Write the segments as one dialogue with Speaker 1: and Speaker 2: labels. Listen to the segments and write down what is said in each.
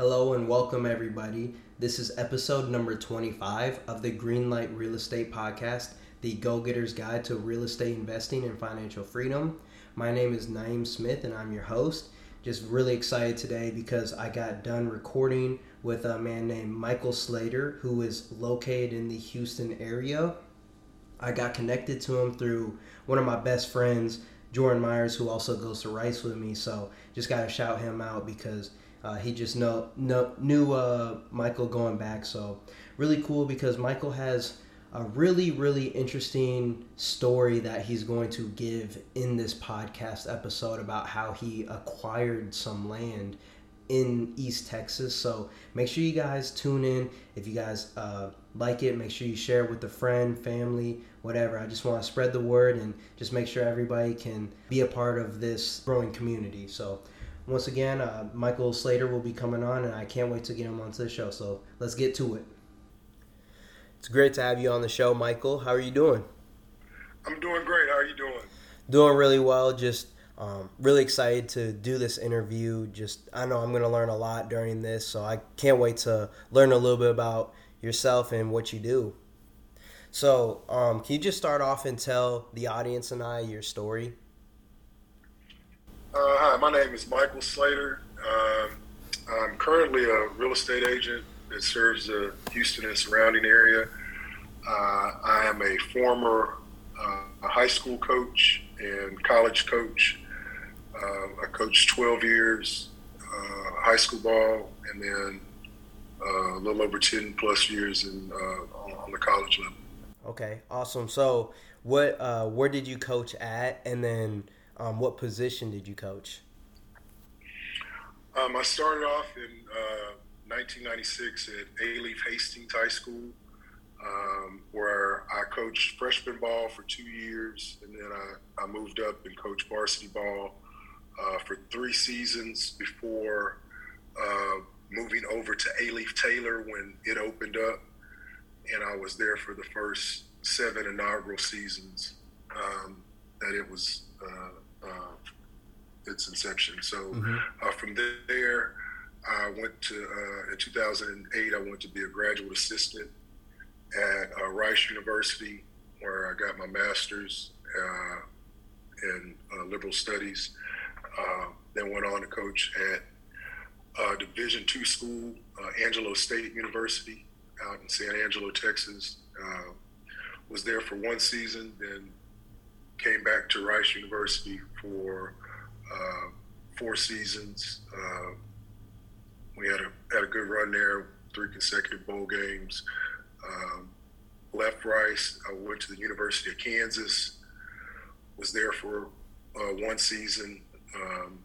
Speaker 1: Hello and welcome, everybody. This is episode number 25 of the Greenlight Real Estate Podcast, the Go Getter's Guide to Real Estate Investing and Financial Freedom. My name is Naeem Smith and I'm your host. Just really excited today because I got done recording with a man named Michael Slater, who is located in the Houston area. I got connected to him through one of my best friends, Jordan Myers, who also goes to Rice with me. So just got to shout him out because uh, he just know, know knew uh, Michael going back. So really cool because Michael has a really really interesting story that he's going to give in this podcast episode about how he acquired some land in East Texas. So make sure you guys tune in. If you guys uh, like it, make sure you share it with a friend, family, whatever. I just want to spread the word and just make sure everybody can be a part of this growing community. So once again, uh, Michael Slater will be coming on, and I can't wait to get him onto the show. So let's get to it. It's great to have you on the show, Michael. How are you doing?
Speaker 2: I'm doing great. How are you doing?
Speaker 1: Doing really well. Just um, really excited to do this interview. Just I know I'm going to learn a lot during this, so I can't wait to learn a little bit about yourself and what you do. So, um, can you just start off and tell the audience and I your story?
Speaker 2: Uh, my name is Michael Slater. Um, I'm currently a real estate agent that serves the Houston and surrounding area. Uh, I am a former uh, high school coach and college coach. Uh, I coached 12 years uh, high school ball and then uh, a little over 10 plus years in, on, on, the college level.
Speaker 1: Okay, awesome. So, what where did you coach at, and then um, what position did you coach?
Speaker 2: Um, I started off in uh, 1996 at Alief Hastings High School, um, where I coached freshman ball for two years, and then I, I moved up and coached varsity ball uh, for three seasons before uh, moving over to Alief Taylor when it opened up, and I was there for the first seven inaugural seasons um, that it was uh, uh, its inception. So mm-hmm. uh, from there, I went to uh, in 2008. I went to be a graduate assistant at uh, Rice University, where I got my master's uh, in uh, liberal studies. then went on to coach at Division two school, Angelo State University, out in San Angelo, Texas. was there for one season, then came back to Rice University for uh, four seasons. Uh, we had a had a good run there, three consecutive bowl games. Um, left Rice, I went to the University of Kansas. Was there for uh, one season, um,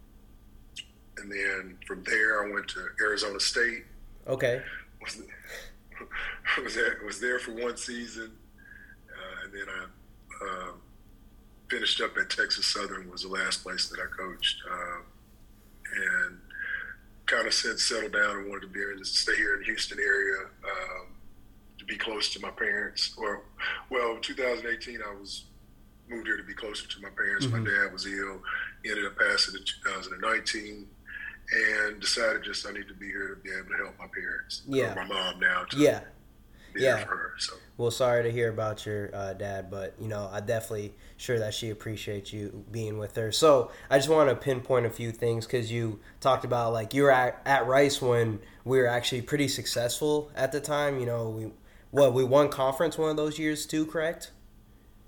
Speaker 2: and then from there I went to Arizona State.
Speaker 1: Okay.
Speaker 2: Was was there, was there for one season, uh, and then I um, finished up at Texas Southern was the last place that I coached, uh, and kind of said settle down and wanted to be here, to stay here in the Houston area um, to be close to my parents. Or, well, 2018 I was moved here to be closer to my parents. Mm-hmm. My dad was ill. He ended up passing in 2019 and decided just I need to be here to be able to help my parents.
Speaker 1: Yeah.
Speaker 2: my mom now. To,
Speaker 1: yeah
Speaker 2: yeah. for her. So.
Speaker 1: Well, sorry to hear about your uh, dad, but you know, I definitely sure that she appreciates you being with her. So I just want to pinpoint a few things because you talked about like you were at, at Rice when we were actually pretty successful at the time. You know, we what we won conference one of those years too, correct?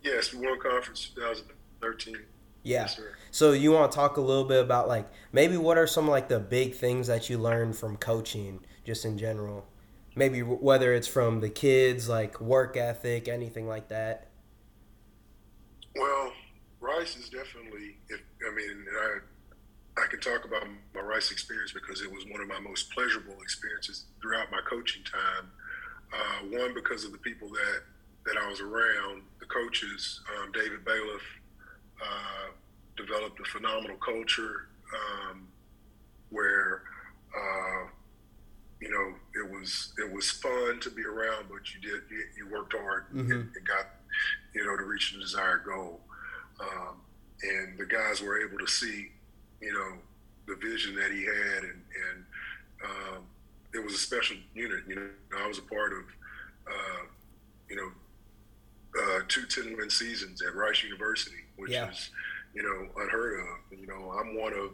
Speaker 2: Yes, we won conference 2013.
Speaker 1: Yeah.
Speaker 2: Yes,
Speaker 1: so you want to talk a little bit about like maybe what are some like the big things that you learned from coaching just in general? Maybe whether it's from the kids, like work ethic, anything like that?
Speaker 2: Well, Rice is definitely. If I mean, I I can talk about my Rice experience because it was one of my most pleasurable experiences throughout my coaching time. Uh, one because of the people that that I was around, the coaches. Um, David Bailiff uh, developed a phenomenal culture um, where uh, you know, it was it was fun to be around, but you did you, you worked hard mm-hmm. and, and, got you know to reach the desired goal. Um, and the guys were able to see, you know, the vision that he had, and and um, it was a special unit. You know, I was a part of, uh, you know, uh, two 10 win seasons at Rice University, which yeah. is, you know, unheard of. You know, I'm one of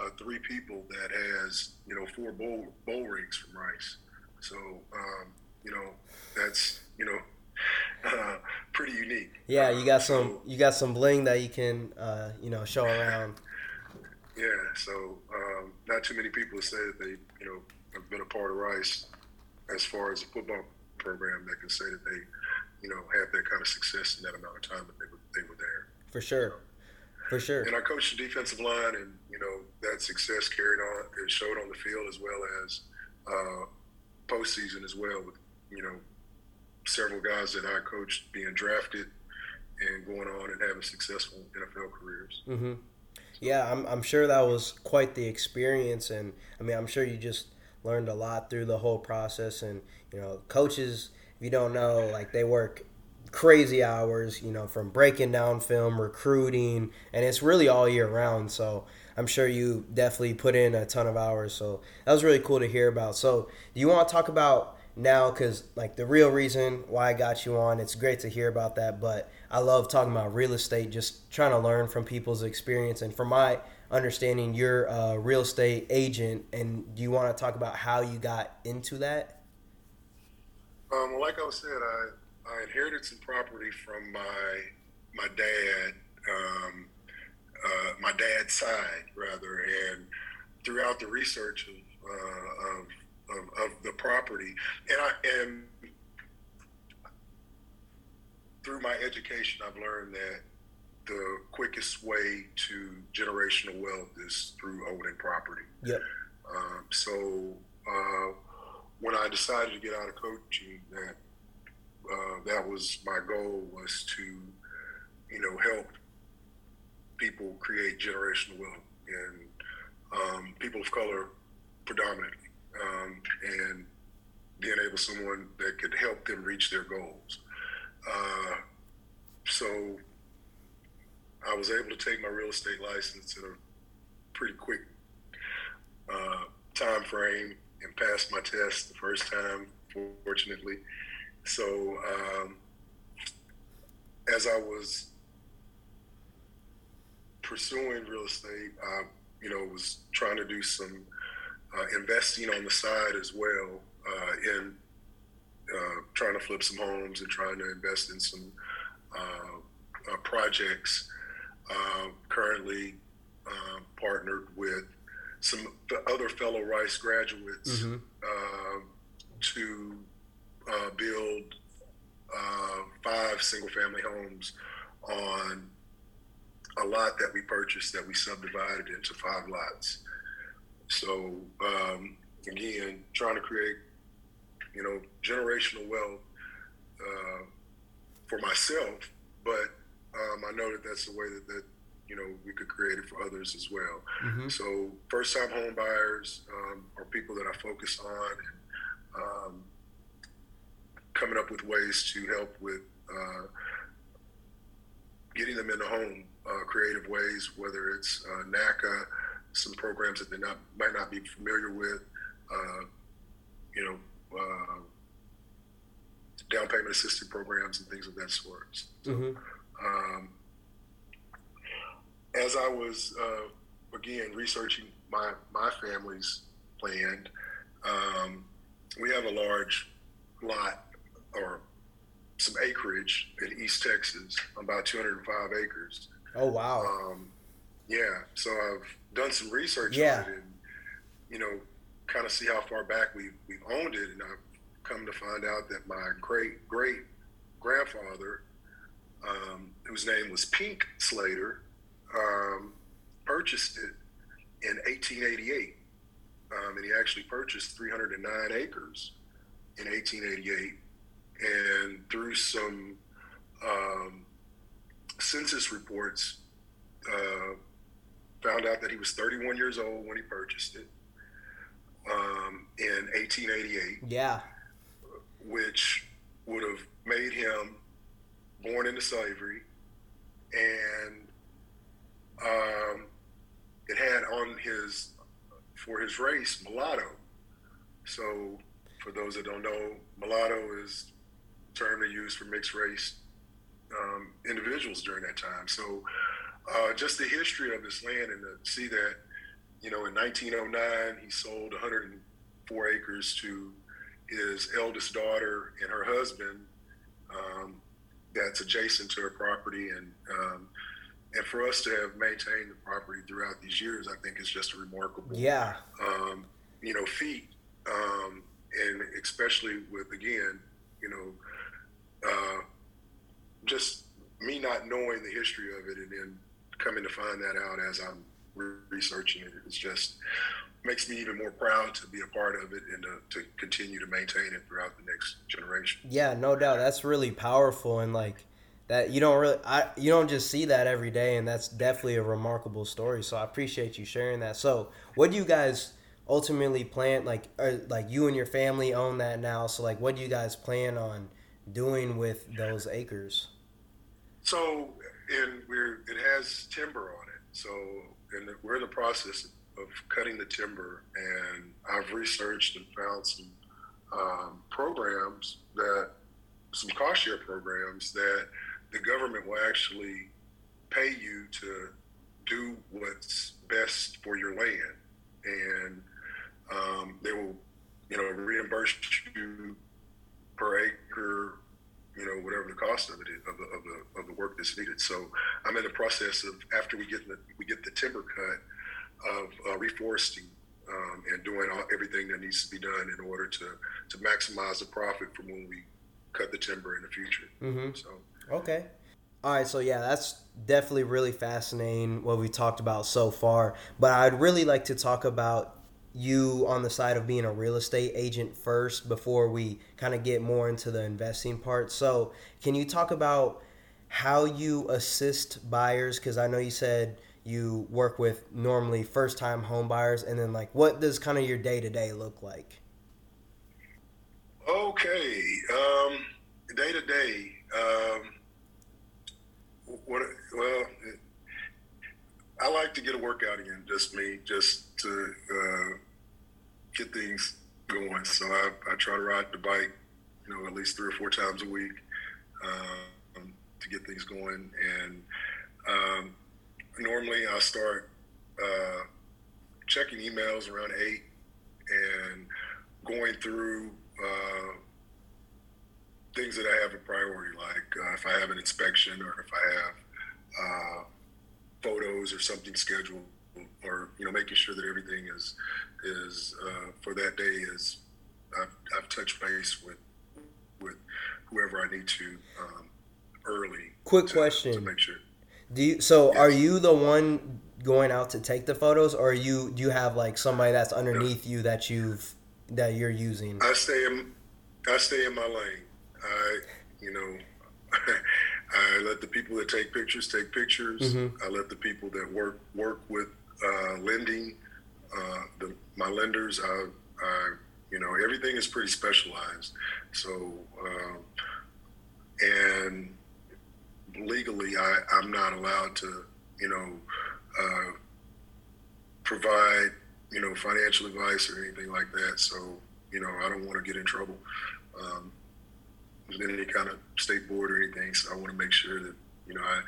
Speaker 2: uh, three people that has, you know, four bowl, bowl rings from Rice. So, um, you know, that's, you know, uh, pretty unique.
Speaker 1: Yeah, you got some so, you got some bling that you can uh, you know show around.
Speaker 2: Yeah, so um, not too many people say that they you know have been a part of Rice as far as a football program that can say that they you know had that kind of success in that amount of time that they were, they were there.
Speaker 1: For sure. For sure.
Speaker 2: And I coached the defensive line, and you know that success carried on. It showed on the field as well as uh, postseason as well. With you know several guys that I coached being drafted and going on and having successful NFL careers.
Speaker 1: Mm-hmm. Yeah, I'm, I'm sure that was quite the experience, and I mean, I'm sure you just learned a lot through the whole process. And you know, coaches, if you don't know, like they work crazy hours, you know, from breaking down film, recruiting, and it's really all year round. So I'm sure you definitely put in a ton of hours. So that was really cool to hear about. So do you want to talk about now because like the real reason why I got you on, it's great to hear about that. But I love talking about real estate, just trying to learn from people's experience. And from my understanding, you're a real estate agent, and do you want to talk about how you got into that?
Speaker 2: Um, well, like I said, I, I inherited some property from my my dad, um, uh, my dad's side rather, and throughout the research of, uh, of of, of the property. And I and through my education, I've learned that the quickest way to generational wealth is through owning property.
Speaker 1: Yep.
Speaker 2: Um, so uh, when I decided to get out of coaching, that uh, that was my goal was to, you know, help people create generational wealth and um, people of color predominantly um, and being able someone that could help them reach their goals. Uh, so I was able to take my real estate license in a pretty quick uh, time frame and pass my test the first time, fortunately. So um, as I was pursuing real estate, I, you know, was trying to do some uh, investing on the side as well uh, in uh, trying to flip some homes and trying to invest in some projects. currently partnered with some other fellow Rice graduates mm-hmm. to build five single family homes on a lot that we purchased that we subdivided into five lots. So um, again, trying to create, you know, generational wealth uh, for myself, but um, I know that that's the way that, that you know we could create it for others as well. Mm-hmm. So first time home buyers um, are people that I focus on and um, coming up with ways to help with uh, getting them in the home, creative ways, whether it's uh, NACA some programs that they not might not be familiar with. Uh, you know, uh, down payment assisted programs and things of that sort. So, mm-hmm. um, as I was uh, again researching my my family's land, um, we have a large lot or some acreage in East Texas, about 205 acres.
Speaker 1: Oh wow!
Speaker 2: Um, yeah, so I've done some research
Speaker 1: yeah.
Speaker 2: on it and you know kind of see how far back we we've owned it, and I've come to find out that my great great grandfather, um, whose name was Pink Slater, um, purchased it in 1888, um, and he actually purchased 309 acres in 1888, and through some um, census reports. Uh, found out that he was 31 years old when he purchased it um, in 1888.
Speaker 1: Yeah.
Speaker 2: Which would have made him born into slavery. And um, it had on his, for his race, mulatto. So, for those that don't know, mulatto is a term they use for mixed race um, individuals during that time. So, uh, just the history of this land and to see that, you know, in 1909 he sold 104 acres to his eldest daughter and her husband. Um, that's adjacent to her property, and um, and for us to have maintained the property throughout these years, I think is just a remarkable,
Speaker 1: yeah,
Speaker 2: um, you know, feat, um, and especially with again, you know, uh, just me not knowing the history of it, and then coming to find that out as I'm researching it, it's just makes me even more proud to be a part of it and to, to continue to maintain it throughout the next generation.
Speaker 1: Yeah, no doubt. That's really powerful and like that you don't really I you don't just see that every day and that's definitely a remarkable story. So I appreciate you sharing that. So, what do you guys ultimately plan like or, like you and your family own that now. So like what do you guys plan on doing with those acres?
Speaker 2: So, and we're it has timber on it. So, and we're in the process of cutting the timber, and I've researched and found some um, programs that some cost share programs that the government will actually pay you to do what's best for your land, and um, they will, you know, reimburse you per acre, you know, whatever the cost of it is, of the, of the of the work that's needed. So I'm in the process of after we get the we get the timber cut of uh, reforesting um, and doing all, everything that needs to be done in order to to maximize the profit from when we cut the timber in the future.
Speaker 1: Mm-hmm. So okay. All right, so yeah, that's definitely really fascinating what we talked about so far. But I'd really like to talk about you on the side of being a real estate agent first before we kind of get more into the investing part. So, can you talk about how you assist buyers? Because I know you said you work with normally first time home buyers and then like what does kind of your day to day look like
Speaker 2: okay day to day what well i like to get a workout in just me just to uh, get things going. So I, I try to ride the bike you know at least three or four times a week um, to get things going. And um, normally I start uh, checking emails around eight and going through uh, things that I have a priority, like uh, if I have an inspection or if I have uh, photos or something scheduled, you know, making sure that everything is is uh, for that day is I've, I've touched base with with whoever I need to um, early.
Speaker 1: Quick
Speaker 2: to,
Speaker 1: question:
Speaker 2: to make sure
Speaker 1: do you? So yes. are you the one going out to take the photos, or you do you have like somebody that's underneath no. you that you've that you're using?
Speaker 2: I stay in I stay in my lane. I you know I let the people that take pictures take pictures. Mm-hmm. I let the people that work work with uh, lending uh, the, my lenders. I, I you know everything is pretty specialized. So um, and legally, I, I'm not allowed to, you know, uh, provide, you know, financial advice or anything like that. So, you know, I don't want to get in trouble um, with any kind of state board or anything. So I want to make sure that, you know, I,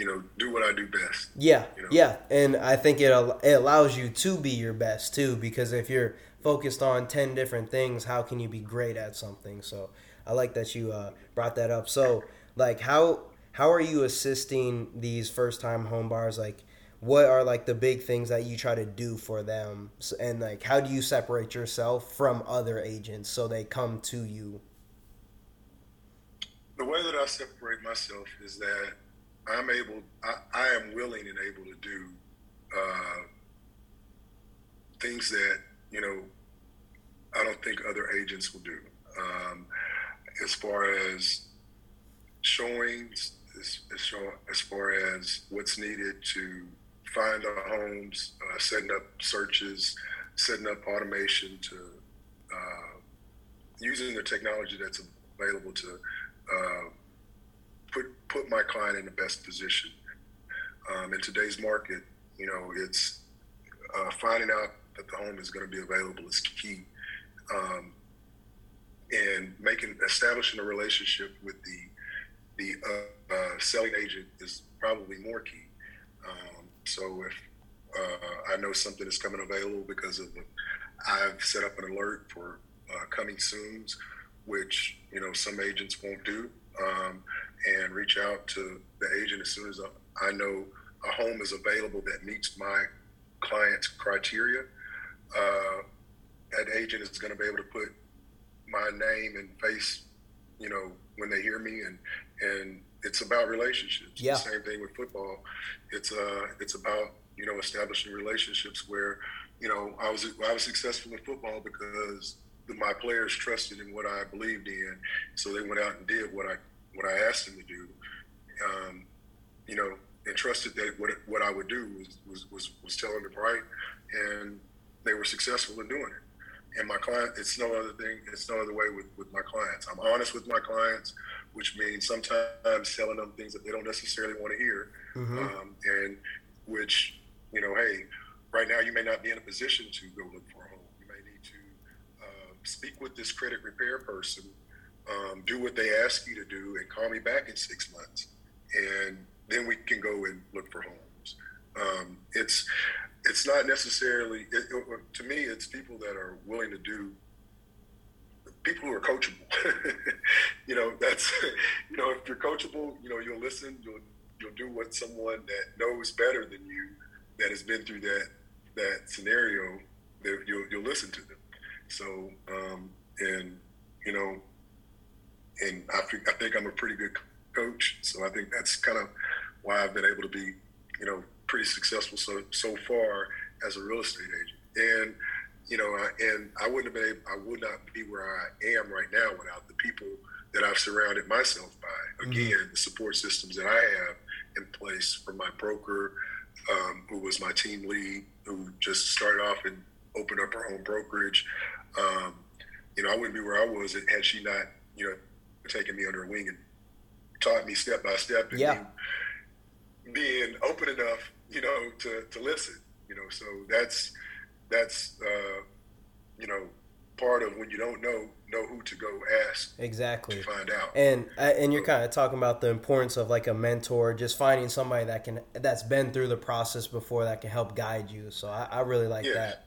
Speaker 2: you know, do what I do best.
Speaker 1: Yeah,
Speaker 2: you know?
Speaker 1: yeah, and I think it it allows you to be your best too, because if you're focused on ten different things, how can you be great at something? So I like that you uh, brought that up. So like, how how are you assisting these first time home buyers like what are like the big things that you try to do for them and like how do you separate yourself from other agents so they come to you
Speaker 2: the way that i separate myself is that i'm able i, I am willing and able to do uh, things that you know i don't think other agents will do. Um, as far as showings as, as far as what's needed to find our homes, uh, setting up searches, setting up automation to uh, using the technology that's available to uh, put put my client in the best position. Um, in today's market, you know, it's uh, finding out that the home is going to be available is key. um, and making establishing a relationship with the the uh, uh, selling agent is probably more key. Um, so if uh, I know something is coming available because of the, I've set up an alert for uh, coming soon's, which you know some agents won't do, um, and reach out to the agent as soon as I know a home is available that meets my client's criteria. Uh, that agent is going to be able to put my name and face, you know, when they hear me, and and it's about relationships.
Speaker 1: Yeah.
Speaker 2: Same thing with football. It's uh, it's about you know establishing relationships where, you know, I was I was successful in football because my players trusted in what I believed in, so they went out and did what I what I asked them to do. Um, you know, and trusted that what what I would do was was was, was telling them right, and they were successful in doing it and my client it's no other thing it's no other way with, with my clients i'm honest with my clients which means sometimes telling them things that they don't necessarily want to hear mm-hmm. um, and which you know hey right now you may not be in a position to go look for a home you may need to uh, speak with this credit repair person um, do what they ask you to do and call me back in six months. And then we can go and look for homes. Um, it's it's not necessarily it, it, to me it's people that are willing to do people who are coachable. You know that's you know if you're coachable you know you'll listen you'll you'll do what someone that knows better than you that has been through that that scenario that you'll you'll listen to them so um and you know and I think I think I'm a pretty good coach so I think that's kind of why I've been able to be you know pretty successful so so far as a real estate agent. And you know, I, and I wouldn't have been able, I would not be where I am right now without the people that I've surrounded myself by. Mm-hmm. Again, mm-hmm. the support systems that I have in place from my broker, um, who was my team lead, who just started off and opened up her own brokerage. Um, you know, I wouldn't be where I was had she not, you know, taken me under her wing and taught me step by step and
Speaker 1: yeah.
Speaker 2: being, being open enough you know, to, to listen, you know, so that's, that's, uh, you know, part of when you don't know, know who to go ask.
Speaker 1: Exactly.
Speaker 2: To find out.
Speaker 1: And, uh, and you're kind of talking about the importance of like a mentor, just finding somebody that can, that's been through the process before that can help guide you. So I, I really like yes. that.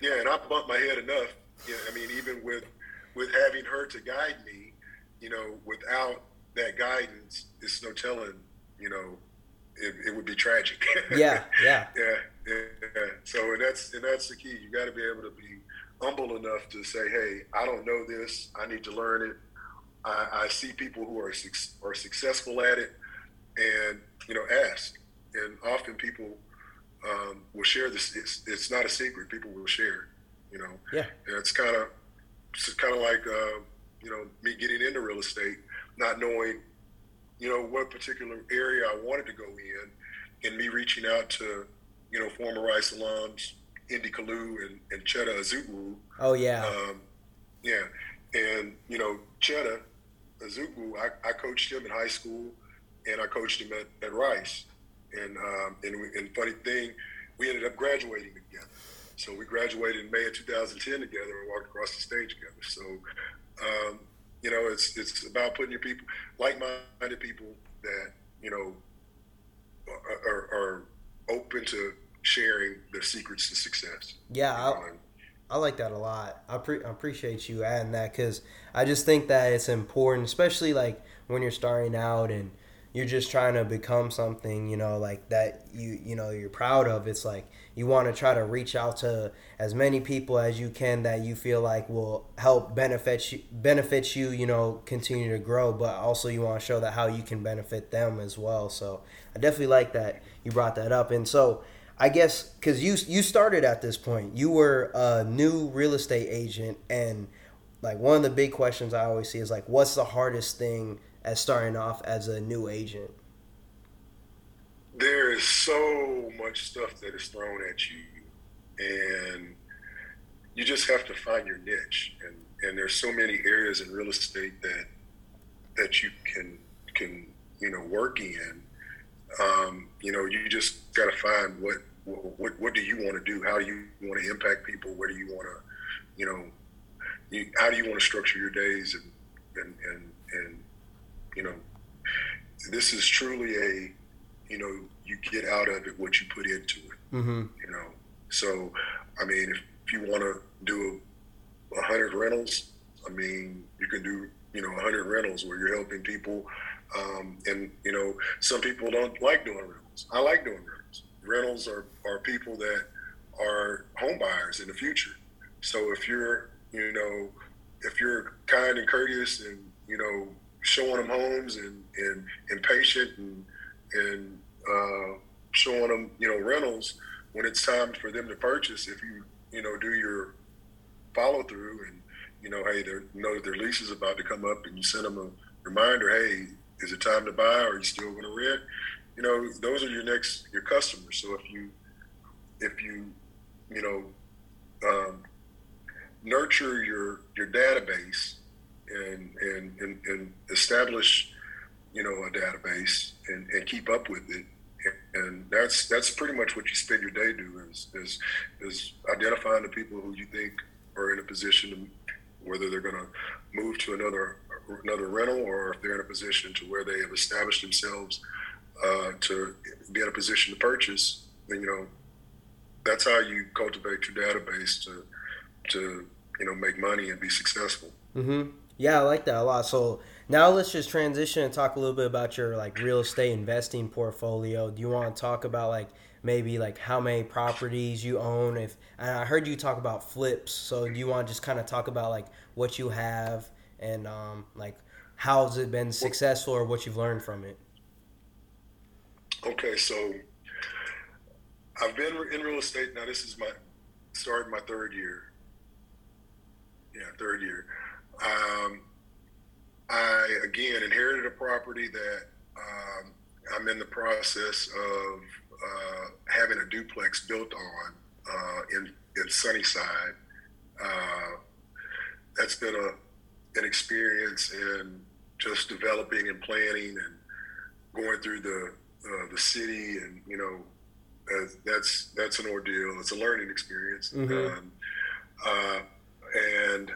Speaker 2: Yeah. And I bumped my head enough. Yeah. I mean, even with, with having her to guide me, you know, without that guidance, it's no telling, you know, it, it would be tragic.
Speaker 1: Yeah, yeah,
Speaker 2: yeah, yeah. So and that's and that's the key. You got to be able to be humble enough to say, "Hey, I don't know this. I need to learn it." I, I see people who are are successful at it, and you know, ask. And often people um, will share this. It's, it's not a secret. People will share. You know.
Speaker 1: Yeah.
Speaker 2: And it's kind of it's kind of like uh, you know me getting into real estate, not knowing you know, what particular area I wanted to go in, and me reaching out to, you know, former Rice alums, Indy Kalu and, and Cheta Ozougwu.
Speaker 1: Oh, yeah.
Speaker 2: Um, yeah. And, you know, Cheta Ozougwu, I, I coached him in high school and I coached him at, at Rice. And, um, and, and funny thing, we ended up graduating together. So we graduated in May of 2010 together and walked across the stage together. So, um, you know, it's it's about putting your people, like-minded people that you know are, are open to sharing their secrets to success.
Speaker 1: Yeah, I, I, like that a lot. I, pre- I appreciate you adding that because I just think that it's important, especially like when you're starting out and you're just trying to become something, you know, like that you you know you're proud of. It's like you want to try to reach out to as many people as you can that you feel like will help benefit you benefit you, you know, continue to grow, but also you want to show that how you can benefit them as well. So, I definitely like that you brought that up. And so, I guess cuz you you started at this point. You were a new real estate agent and like one of the big questions I always see is like what's the hardest thing as starting off as a new agent?
Speaker 2: There is so much stuff that is thrown at you, and you just have to find your niche. And, and there's so many areas in real estate that that you can can you know work in. Um, you know, you just got to find what, what what do you want to do? How do you want to impact people? Where do you want to, you know, you, how do you want to structure your days and and and, and you know this is truly a you know you get out of it what you put into it.
Speaker 1: Mm-hmm.
Speaker 2: you know so i mean if, if you want to do a, a hundred rentals i mean you can do you know a hundred rentals where you're helping people um, and you know some people don't like doing rentals. I like doing rentals. Rentals are, are people that are home buyers in the future. So if you're you know if you're kind and courteous and you know showing them homes and and, and patient and and uh, showing them you know rentals when it's time for them to purchase if you you know do your follow through and you know hey they know that their lease is about to come up and you send them a reminder hey is it time to buy or are you still going to rent? You know those are your next your customers. So if you if you you know um, nurture your your database and and, and, and establish you know a database and, and keep up with it and that's that's pretty much what you spend your day doing is, is is identifying the people who you think are in a position to whether they're going to move to another another rental or if they're in a position to where they have established themselves uh, to be in a position to purchase then you know that's how you cultivate your database to to you know make money and be successful
Speaker 1: Mm-hmm. Yeah, I like that a lot. So now let's just transition and talk a little bit about your like real estate investing portfolio. Do you want to talk about like maybe like how many properties you own? If and I heard you talk about flips, so do you want to just kind of talk about like what you have and um, like how's it been successful or what you've learned from it?
Speaker 2: Okay, so I've been in real estate now. This is my starting my third year. Yeah, third year. Um, I again inherited a property that um, I'm in the process of uh, having a duplex built on uh, in in Sunnyside. Uh, that's been a an experience in just developing and planning and going through the uh, the city and you know uh, that's that's an ordeal. It's a learning experience.
Speaker 1: Mhm.
Speaker 2: Um, uh, and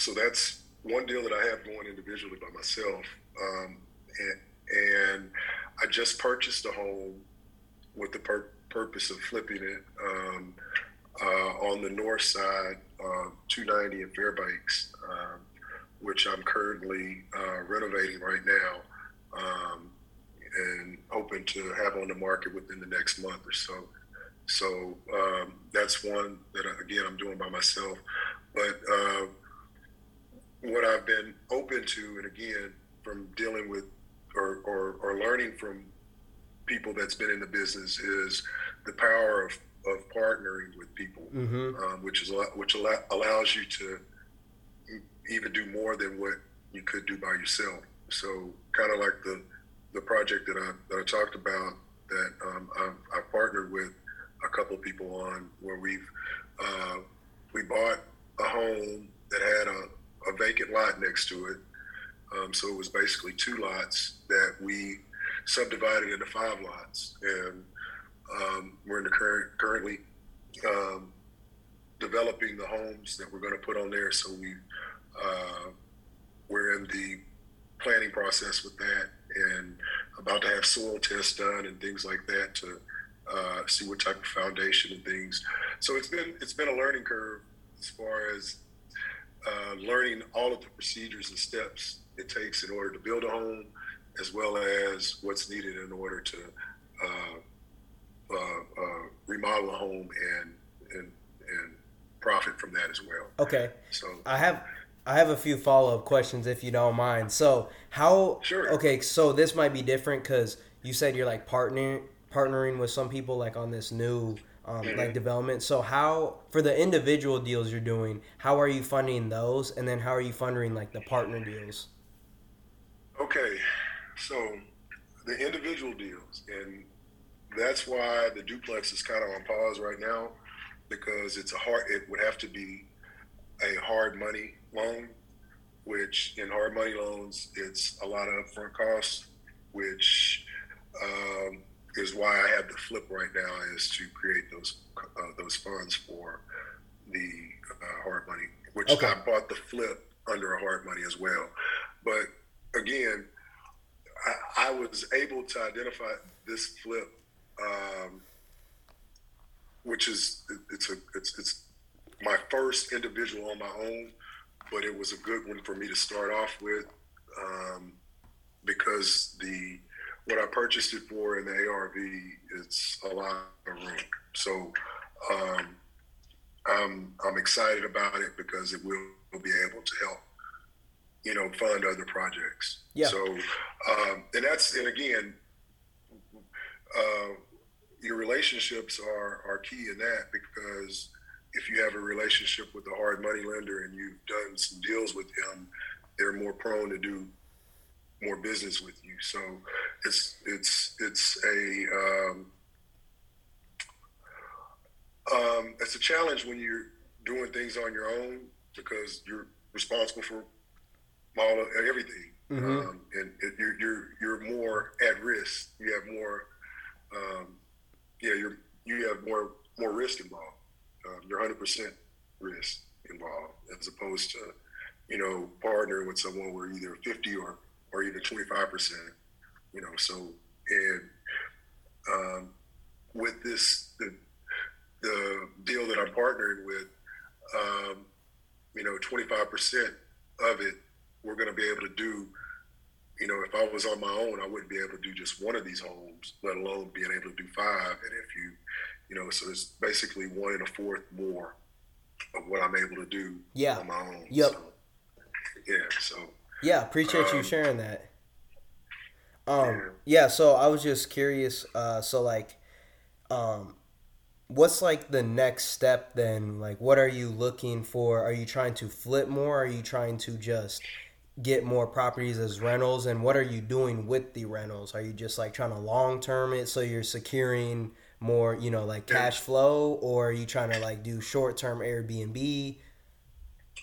Speaker 2: so that's one deal that I have going individually by myself. Um, and, and I just purchased a home with the pur- purpose of flipping it um, uh, on the north side, uh, 290 in Fairbanks, um, which I'm currently uh, renovating right now. Um, and hoping to have on the market within the next month or so. So um, that's one that again I'm doing by myself. But uh, what I've been open to, and again from dealing with or, or, or learning from people that's been in the business, is the power of, of partnering with people,
Speaker 1: Mm-hmm.
Speaker 2: um, which is which allow, allows you to even do more than what you could do by yourself. So kind of like the the project that I that I talked about that um, I've, I've partnered with a couple of people on where we've uh, we bought a home that had a, a vacant lot next to it. Um, so it was basically two lots that we subdivided into five lots, and um, we're in the current currently um, developing the homes that we're going to put on there. So we uh, we're in the planning process with that and about to have soil tests done and things like that to uh, see what type of foundation and things. So it's been it's been a learning curve as far as uh, learning all of the procedures and steps it takes in order to build a home, as well as what's needed in order to uh, uh, uh, remodel a home and and and profit from that as well.
Speaker 1: Okay.
Speaker 2: So
Speaker 1: I have I have a few follow up questions if you don't mind. So how?
Speaker 2: Sure.
Speaker 1: Okay, so this might be different because you said you're like partnering partnering with some people like on this new um,
Speaker 2: Mhm.
Speaker 1: like development. So how for the individual deals you're doing, how are you funding those, and then how are you funding like the partner deals?
Speaker 2: Okay, so the individual deals, and that's why the duplex is kind of on pause right now because it's a hard. It would have to be a hard money loan, which in hard money loans, it's a lot of upfront costs, which um, is why I have the flip right now is to create those uh, those funds for the uh, hard money, which okay. I bought the flip under a hard money as well. But again, I, I was able to identify this flip, um, which is it's a it's it's my first individual on my own, but it was a good one for me to start off with um, because the what I purchased it for in the ARV it's a lot of room. So um, I'm I'm excited about it because it will, will be able to help you know fund other projects. Yeah. So um, and that's and again. Uh, your relationships are, are key in that because if you have a relationship with a hard money lender and you've done some deals with them, they're more prone to do more business with you. So it's it's it's a um, um, it's a challenge when you're doing things on your own because you're responsible for all of everything, mm-hmm. um, and it, you're you're you're more at risk. You have more, um, yeah, you're you have more more risk involved. Um, you're 100 percent risk involved as opposed to you know partnering with someone where either 50 or or even 25 percent. You know, so and um, with this the the deal that I'm partnering with, um, you know, 25 percent of it we're going to be able to do. You know, if I was on my own, I wouldn't be able to do just one of these homes, let alone being able to do five. And if you, you know, so it's basically one and a fourth more of what I'm able to do
Speaker 1: yeah.
Speaker 2: on my own.
Speaker 1: Yep.
Speaker 2: So, yeah. So.
Speaker 1: Yeah, appreciate um, you sharing that. Um, yeah. So I was just curious. Uh, so like, um, what's like the next step then? Like, what are you looking for? Are you trying to flip more? Are you trying to just get more properties as rentals? And what are you doing with the rentals? Are you just like trying to long term it so you're securing more, you know, like cash flow, or are you trying to like do short term Airbnb?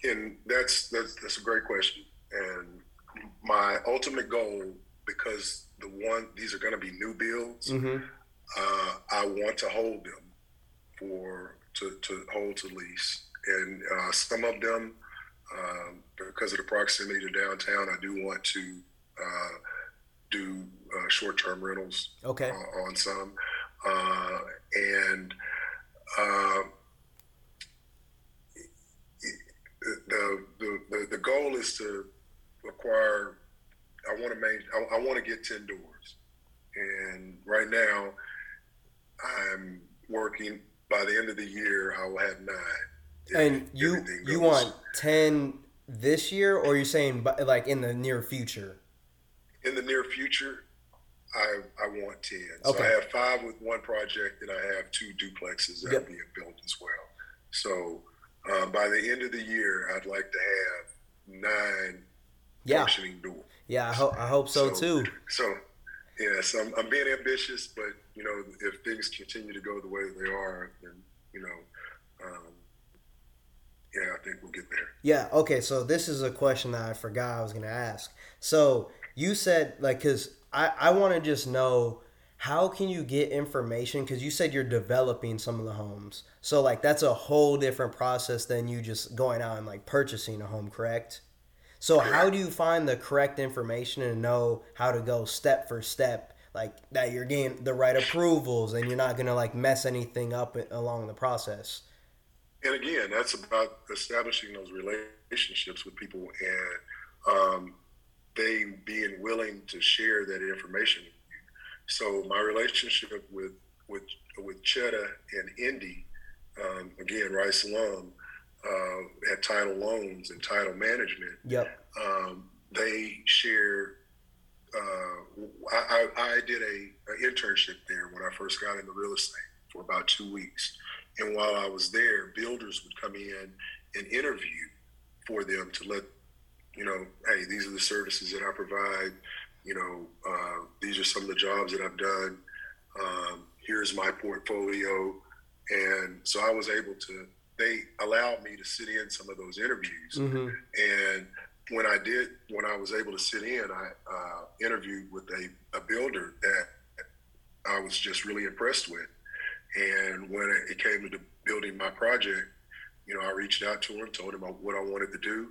Speaker 2: And that's that's that's a great question. And my ultimate goal, because the one these are going to be new builds, mm-hmm. uh, I want to hold them for to, to hold to lease, and uh, some of them um, because of the proximity to downtown, I do want to uh, do uh, short-term rentals.
Speaker 1: Okay.
Speaker 2: On some, uh, and uh, the, the, the the goal is to acquire. I want to make. I, I want to get ten doors, and right now, I'm working. By the end of the year, I will have nine
Speaker 1: and you you want ten this year, or you're saying like in the near future?
Speaker 2: In the near future, I I want ten. Okay. So I have five with one project, and I have two duplexes that yep. are being built as well. So um, by the end of the year, I'd like to have nine yeah. functioning doors.
Speaker 1: Yeah, I, ho- I hope so, so, too.
Speaker 2: So yeah, so I'm, I'm, being ambitious, but you know, if things continue to go the way they are, then you know, um, yeah, I think we'll get there.
Speaker 1: Yeah. Okay. So this is a question that I forgot I was going to ask. So you said like, cause I I want to just know how can you get information because you said you're developing some of the homes so like that's a whole different process than you just going out and like purchasing a home correct so how do you find the correct information and know how to go step for step like that you're getting the right approvals and you're not gonna like mess anything up along the process
Speaker 2: and again, that's about establishing those relationships with people and um, they being willing to share that information. So my relationship with with with Cheta and Indy, um, again, Rice alum, uh, at Title Loans and Title Management.
Speaker 1: Yep.
Speaker 2: Um, they share. Uh, I, I, did a, a internship there when I first got into real estate for about two weeks and while I was there, builders would come in and interview for them to let, you know, hey, these are the services that I provide. You know, uh, these are some of the jobs that I've done. Um, here's my portfolio. And so I was able to, they allowed me to sit in some of those interviews. Mm-hmm. And when I did, when I was able to sit in, I uh, interviewed with a, a builder that I was just really impressed with. And when it came to building my project, you know, I reached out to him, told him what I wanted to do,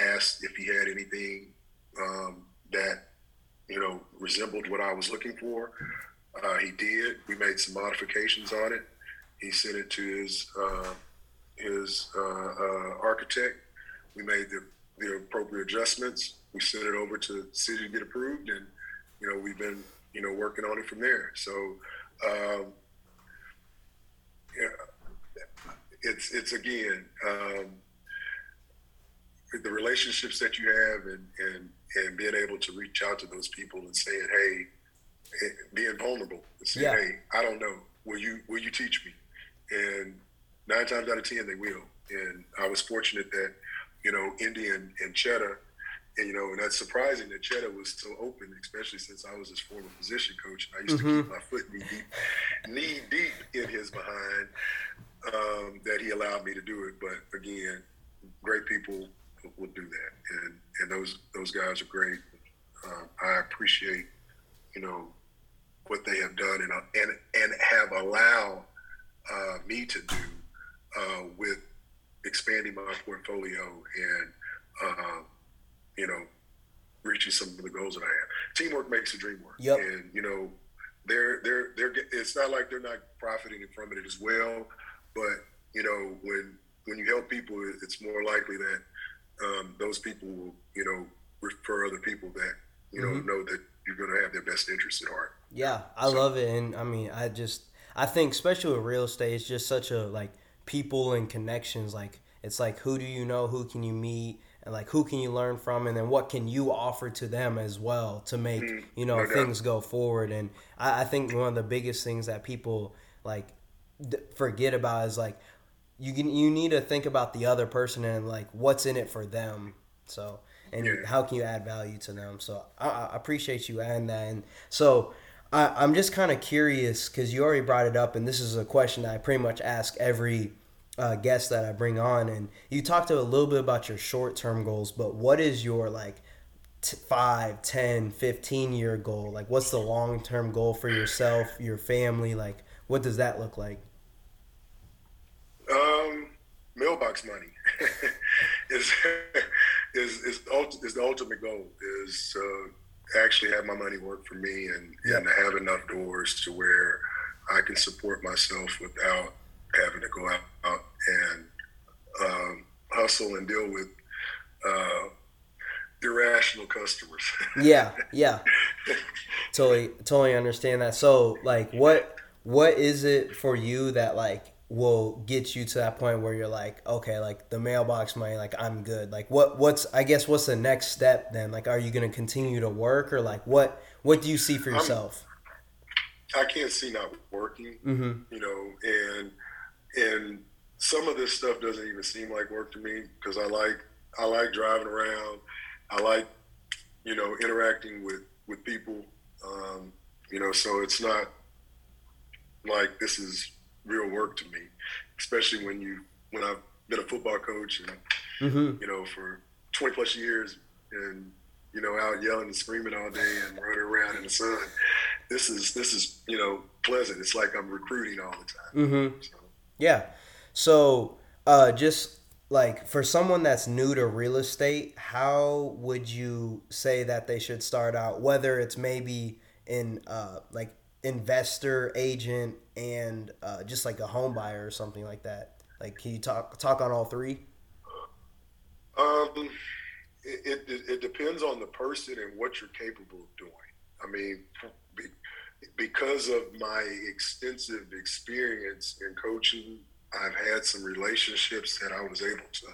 Speaker 2: asked if he had anything um, that, you know, resembled what I was looking for. Uh, he did. We made some modifications on it. He sent it to his uh, his uh, uh, architect. We made the, the appropriate adjustments. We sent it over to the city to get approved, and you know we've been you know working on it from there. So um, yeah, it's it's again um, the relationships that you have and and and being able to reach out to those people and saying, hey, eh, being vulnerable and saying, yeah. hey, I don't know, will you will you teach me? And nine times out of ten, they will. And I was fortunate that you know Indy and, and Cheta. And, you know, and that's surprising that Cheta was so open, especially since I was his former position coach. I used mm-hmm. to keep my foot knee deep, knee deep in his behind um, that he allowed me to do it. But again, great people will do that, and and those those guys are great. Um, I appreciate you know what they have done and and and have allowed uh, me to do uh, with expanding my portfolio and uh, you know reaching some of the goals that I have. Teamwork makes the dream work, yep. and you know they're they're they're. It's not like they're not profiting from it as well. But you know, when when you help people, it's more likely that um, those people will, you know, refer other people that you know mm-hmm. know that you're going to have their best interest at heart.
Speaker 1: Yeah, I so. love it, and I mean, I just I think especially with real estate, it's just such a like people and connections. Like it's like who do you know, who can you meet, and like who can you learn from, and then what can you offer to them as well to make mm-hmm. you know no things go forward. And I, I think one of the biggest things that people like forget about is like you can you need to think about the other person and like what's in it for them. So and yeah. how can you add value to them? So I, I appreciate you adding that. And so I, am just kind of curious because you already brought it up, and this is a question that I pretty much ask every uh, guest that I bring on. And you talked a little bit about your short term goals, but what is your like t- 5, 10, 15 year goal? Like, what's the long term goal for yourself, your family? Like, what does that look like?
Speaker 2: Um, mailbox money is is is, is the ultimate goal. Is uh, actually have my money work for me and and have enough doors to where I can support myself without having to go out, and um, hustle and deal with uh, irrational customers.
Speaker 1: yeah, yeah, totally, totally understand that. So, like, what what is it for you that like will get you to that point where you're like, okay, like the mailbox money, like I'm good. Like what what's I guess what's the next step then? Like are you gonna continue to work or like what what do you see for yourself?
Speaker 2: I'm, I can not see not working. Mm-hmm. You know, and and some of this stuff doesn't even seem like work to me because I like I like driving around. I like you know interacting with with people. Um, you know, so it's not like this is real work to me, especially when you when I've been a football coach and mm-hmm. you know for 20 plus years and you know out yelling and screaming all day and running around in the sun. This is this is you know pleasant. It's like I'm recruiting all the time.
Speaker 1: Mm-hmm. So. Yeah. So uh, just like for someone that's new to real estate, how would you say that they should start out? Whether it's maybe in uh, like investor, agent, and uh, just like a home buyer or something like that? Like, can you talk talk on all three?
Speaker 2: Um, it, it, it depends on the person and what you're capable of doing. I mean, because of my extensive experience in coaching, I've had some relationships that I was able to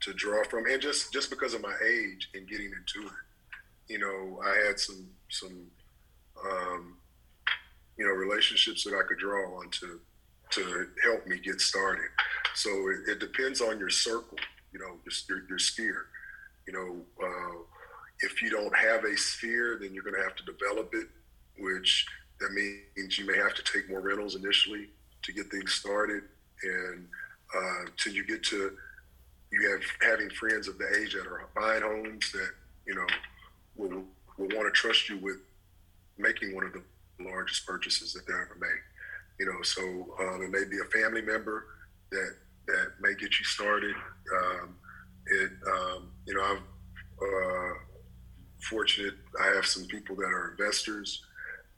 Speaker 2: to draw from, and just just because of my age and getting into it, you know, I had some some um, you know, relationships that I could draw on to to help me get started. So it, it depends on your circle, you know, your, your sphere. You know, uh, if you don't have a sphere, then you're going to have to develop it, which that means you may have to take more rentals initially to get things started, and uh, till you get to you have having friends of the age that are buying homes that you know will will want to trust you with making one of the largest purchases that they ever made. You know, so um, it may be a family member that that may get you started. Um, it, um, you know, I'm uh, fortunate. I have some people that are investors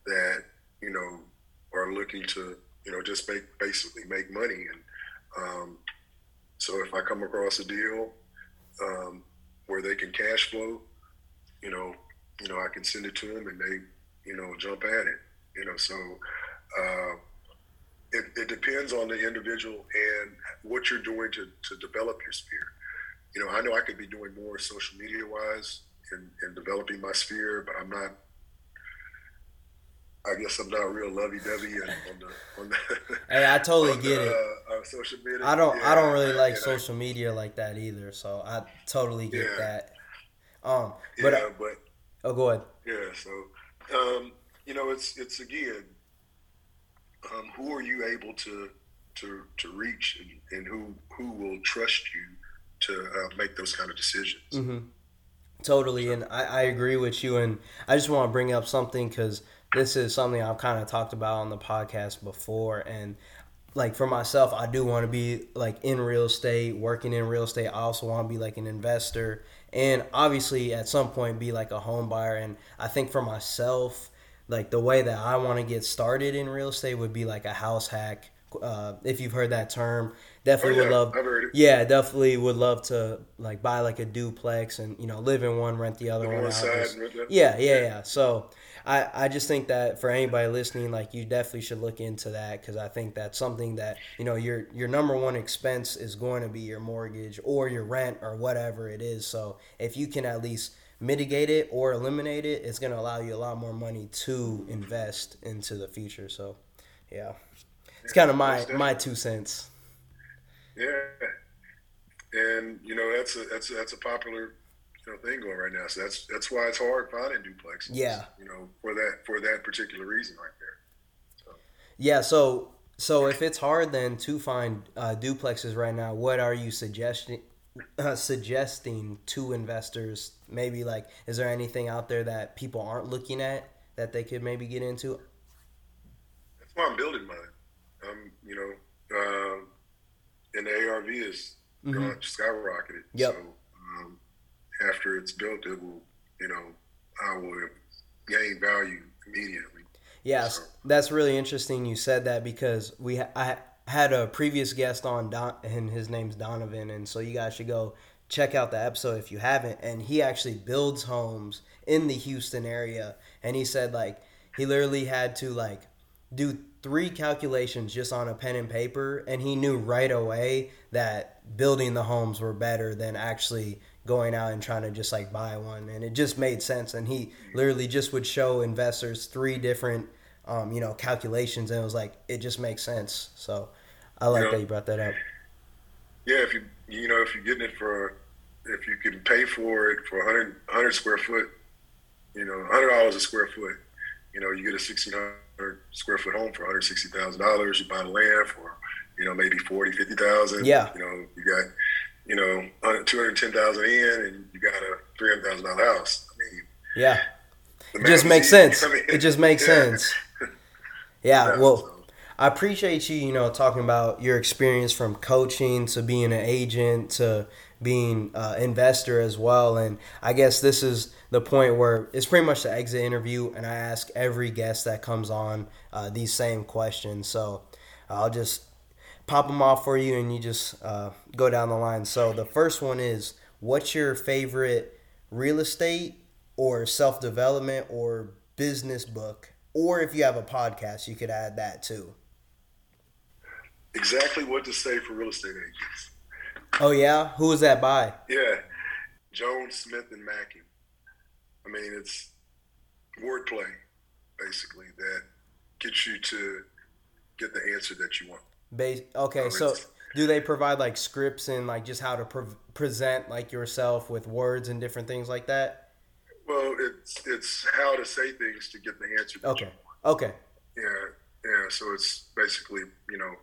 Speaker 2: that you know are looking to you know just make basically make money, and um, so if I come across a deal um, where they can cash flow, you know, you know, I can send it to them and they, you know, jump at it. You know, so uh, it, it depends on the individual and what you're doing to, to develop your sphere. You know, I know I could be doing more social media wise in, in developing my sphere, but I'm not. I guess I'm not real lovey dovey on the on the.
Speaker 1: Hey, I totally get
Speaker 2: the,
Speaker 1: it.
Speaker 2: Uh, social media.
Speaker 1: I don't. I don't really like
Speaker 2: and I-
Speaker 1: social media like that either. So I totally get
Speaker 2: Yeah.
Speaker 1: that. Um, but
Speaker 2: yeah, but
Speaker 1: oh, go ahead.
Speaker 2: Yeah, so um, you know, it's it's again, um, who are you able to to to reach, and, and who who will trust you to uh, make those kind of decisions?
Speaker 1: hmm Totally, and I, I agree with you. And I just want to bring up something because this is something I've kind of talked about on the podcast before. And like for myself, I do want to be like in real estate, working in real estate. I also want to be like an investor, and obviously at some point be like a home buyer. And I think for myself, like the way that I want to get started in real estate would be like a house hack. Uh, if you've heard that term,
Speaker 2: Oh,
Speaker 1: definitely
Speaker 2: yeah,
Speaker 1: would love
Speaker 2: I've heard it.
Speaker 1: yeah, definitely would love to like buy like a duplex and you know live in one, rent the other
Speaker 2: On
Speaker 1: one out.
Speaker 2: side,
Speaker 1: Just-
Speaker 2: and with the-
Speaker 1: yeah, yeah, yeah. So I I just think that for anybody listening, like you definitely should look into that because I think that's something that you know your your number one expense is going to be your mortgage or your rent or whatever it is. So if you can at least mitigate it or eliminate it, it's going to allow you a lot more money to invest into the future. So yeah, it's kind of my my two cents.
Speaker 2: Yeah, and you know that's a that's a, that's a popular thing going right now. So that's that's why it's hard finding duplexes.
Speaker 1: Yeah.
Speaker 2: you know for that for that particular reason right there.
Speaker 1: Yeah, so so if it's hard then to find uh, duplexes right now, what are you suggesting uh, suggesting to investors? Maybe like, is there anything out there that people aren't looking at that they could maybe get into?
Speaker 2: That's why I'm building mine. Um, you know, um, and the ARV is
Speaker 1: Mhm.
Speaker 2: gone skyrocketed.
Speaker 1: Yep.
Speaker 2: So um, after it's built, it will, you know, I will gain value immediately.
Speaker 1: Yes,
Speaker 2: So-
Speaker 1: that's really interesting. You said that because we ha- I had a previous guest on, Don, and his name's Donovan, and so you guys should go check out the episode if you haven't. And he actually builds homes in the Houston area, and he said like he literally had to like do three calculations just on a pen and paper, and he knew right away that building the homes were better than actually going out and trying to just like buy one and it just made sense and he literally just would show investors three different um, you know calculations and it was like it just makes sense so i like that you brought that up
Speaker 2: Yeah, if you you know if you're getting it for if you can pay for it for 100, 100 square foot, you know, hundred dollars a square foot, you know, you get a sixteen hundred square foot home for one hundred sixty thousand dollars. You buy the land for you know maybe forty fifty thousand.
Speaker 1: Yeah.
Speaker 2: You know, you got you know two hundred ten thousand in, and you got a three hundred thousand dollar house. I mean,
Speaker 1: yeah it just makes sense
Speaker 2: I mean,
Speaker 1: it just makes
Speaker 2: yeah.
Speaker 1: sense yeah
Speaker 2: Yeah,
Speaker 1: well
Speaker 2: so-
Speaker 1: I appreciate you, you know, talking about your experience from coaching to being an agent to being uh, investor as well. And I guess this is the point where it's pretty much the exit interview, and I ask every guest that comes on uh, these same questions. So I'll just pop them off for you, and you just uh, go down the line. So the first one is, what's your favorite real estate or self development or business book? Or if you have a podcast, you could add that too.
Speaker 2: exactly what to say for real estate agents.
Speaker 1: Oh yeah, who was that by?
Speaker 2: Yeah, Jones, Smith, and Mackey. I mean, it's wordplay, basically, that gets you to get the answer that you want.
Speaker 1: Base. Okay, so do they provide like scripts and like just how to pre- present like yourself with words and different things like that?
Speaker 2: Well, it's it's how to say things to get the answer.
Speaker 1: Okay. Okay.
Speaker 2: Yeah, yeah. So it's basically, you know,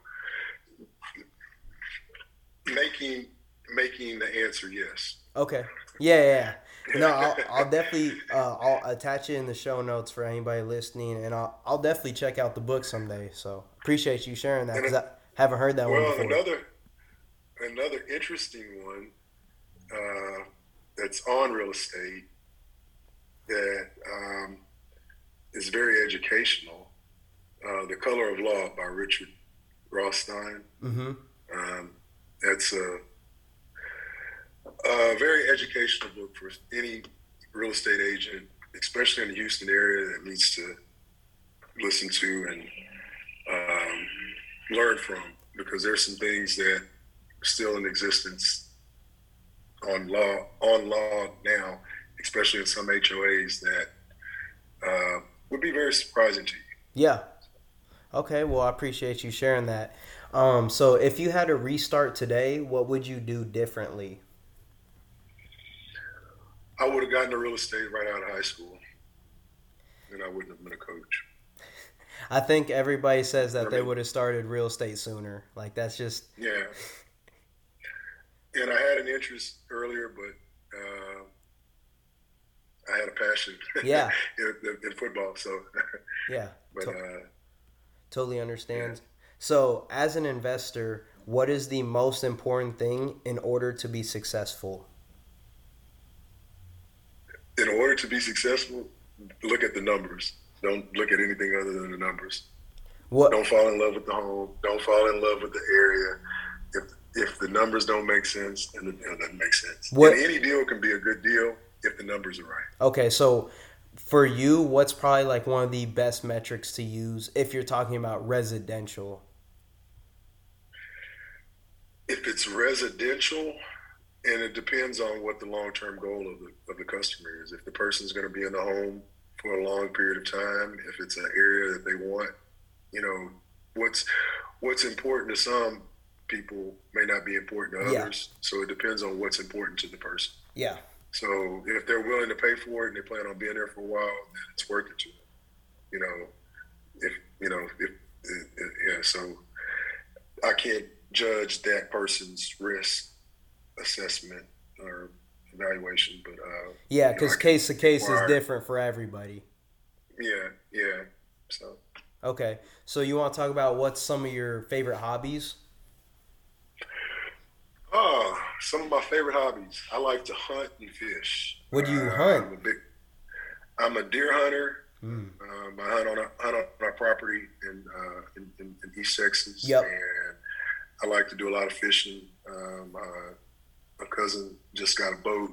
Speaker 2: making making the answer yes.
Speaker 1: Okay. Yeah, yeah. No, I'll, I'll definitely uh, I'll attach it in the show notes for anybody listening, and I'll I'll definitely check out the book someday. So appreciate you sharing that because I haven't heard that one
Speaker 2: Well,
Speaker 1: before.
Speaker 2: another another interesting one uh, that's on real estate that um, is very educational. Uh, the Color of Law by Richard Rothstein.
Speaker 1: Mm-hmm.
Speaker 2: Um, that's a, a very educational book for any real estate agent, especially in the Houston area, that needs to listen to and um, learn from because there's some things that are still in existence on law on law now, especially in some HOAs that uh, would be very surprising to you.
Speaker 1: Yeah. Okay. Well, I appreciate you sharing that. Um, so, if you had to restart today, what would you do differently?
Speaker 2: I would have gotten to real estate right out of high school, and I wouldn't have been a coach.
Speaker 1: I think everybody says that they would have started real estate sooner. Like that's just
Speaker 2: yeah. And I had an interest earlier, but uh, I had a passion.
Speaker 1: Yeah.
Speaker 2: in, in, football, so
Speaker 1: yeah.
Speaker 2: but
Speaker 1: to-
Speaker 2: uh,
Speaker 1: totally understand. So, as an investor, what is the most important thing in order to be successful?
Speaker 2: In order to be successful, look at the numbers. Don't look at anything other than the numbers.
Speaker 1: What?
Speaker 2: Don't fall in love with the home. Don't fall in love with the area. If if the numbers don't make sense, then it doesn't make sense.
Speaker 1: What-
Speaker 2: And any deal can be a good deal if the numbers are right.
Speaker 1: Okay, so for you, what's probably like one of the best metrics to use if you're talking about residential?
Speaker 2: If it's residential, and it depends on what the long term goal of the of the customer is. If the person's going to be in the home for a long period of time, if it's an area that they want, you know, what's what's important to some people may not be important to
Speaker 1: Yeah.
Speaker 2: others. So it depends on what's important to the person.
Speaker 1: Yeah.
Speaker 2: So if they're willing to pay for it and they plan on being there for a while, then it's worth it to them. You know, if you know, if, if, if yeah. So I can't judge that person's risk assessment or evaluation, but uh,
Speaker 1: Yeah, because case to case is different for everybody.
Speaker 2: yeah, yeah. So
Speaker 1: Okay, so you want to talk about what's some of your favorite hobbies?
Speaker 2: Oh, some of my favorite hobbies. I like to hunt and fish.
Speaker 1: What do you
Speaker 2: Uh,
Speaker 1: hunt?
Speaker 2: I'm a big. I'm a deer hunter.
Speaker 1: Mm.
Speaker 2: Um, I hunt on a hunt on our property in, uh, in, in, in East Texas,
Speaker 1: Yep.
Speaker 2: and I like to do a lot of fishing. Um, uh, my cousin just got a boat,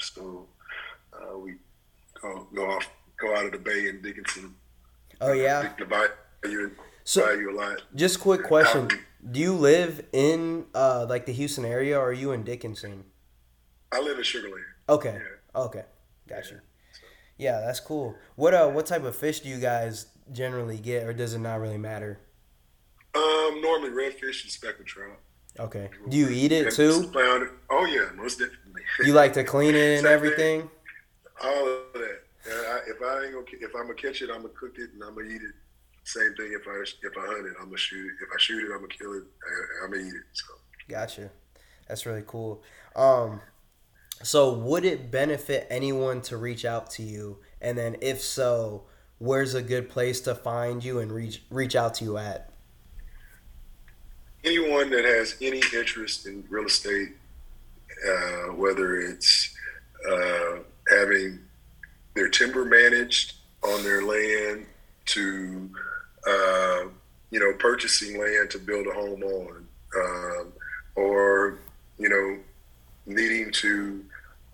Speaker 2: so uh, we go go off go out of the bay and in Dickinson.
Speaker 1: Oh yeah.
Speaker 2: the bayou,
Speaker 1: So-
Speaker 2: bayou a lot.
Speaker 1: Just quick question: Do you live in uh like the Houston area, or are you in Dickinson?
Speaker 2: I live in Sugar Land.
Speaker 1: Okay.
Speaker 2: Yeah.
Speaker 1: Okay. Gotcha. Yeah, that's cool. What uh what type of fish do you guys generally get or does it not really matter?
Speaker 2: Um, normally redfish and speckled trout.
Speaker 1: Okay. Do you eat it too?
Speaker 2: Oh yeah, most definitely.
Speaker 1: You like to clean it and everything?
Speaker 2: all of that. I, if I ain't gonna, if I'm gonna catch it, I'm gonna cook it and I'm gonna eat it. Same thing if I if I hunt it, I'm gonna shoot it. If I shoot it, I'm gonna kill it. I, I'm gonna eat it. So
Speaker 1: Gotcha. That's really cool. Um so would it benefit anyone to reach out to you? And then if so, where's a good place to find you and reach reach out to you at?
Speaker 2: Anyone that has any interest in real estate, uh, whether it's uh, having their timber managed on their land to uh, you know purchasing land to build a home on, um, or you know needing to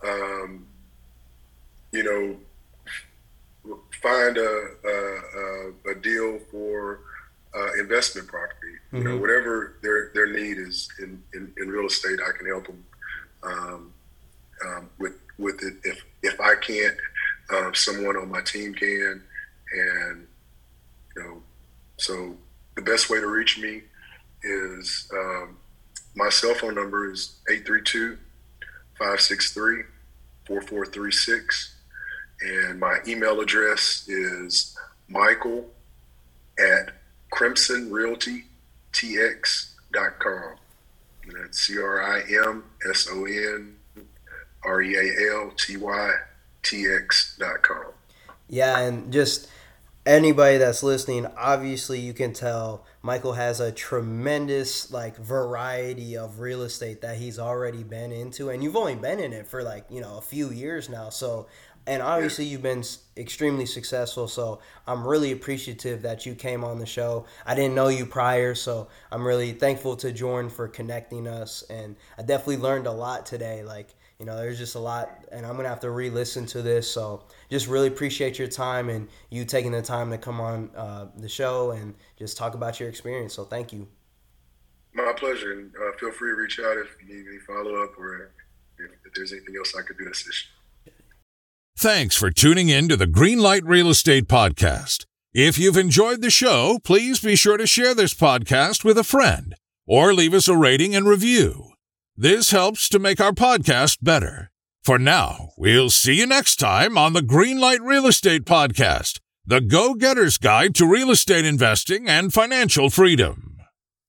Speaker 2: um, you know find a, a, a, a deal for uh, investment property. You know,
Speaker 1: Mhm.
Speaker 2: whatever their their need is in, in, in real estate, I can help them um, um, with with it. If if I can't, uh, someone on my team can, and you know, so the best way to reach me is um, my cell phone number is 832 563 4436 and my email address is michael at crimsonrealtytx.com. And that's C R I M S O N R E A L T Y T X.com.
Speaker 1: Yeah, and just anybody that's listening, obviously you can tell Michael has a tremendous like variety of real estate that he's already been into and you've only been in it for like, you know, a few years now. So and obviously you've been extremely successful so i'm really appreciative that you came on the show. I didn't know you prior so i'm really thankful to jordan for connecting us and i definitely learned a lot today like you know there's just a lot and i'm gonna have to re-listen to this so just really appreciate your time and you taking the time to come on uh, the show and just talk about your experience so thank you.
Speaker 2: My pleasure and uh, feel free to reach out if you need any follow-up or if, if there's anything else i could do to assist you
Speaker 3: Thanks for tuning in to the Greenlight Real Estate Podcast. If you've enjoyed the show, please be sure to share this podcast with a friend or leave us a rating and review. This helps to make our podcast better. For now, we'll see you next time on the Greenlight Real Estate Podcast, the go getter's guide to real estate investing and financial freedom.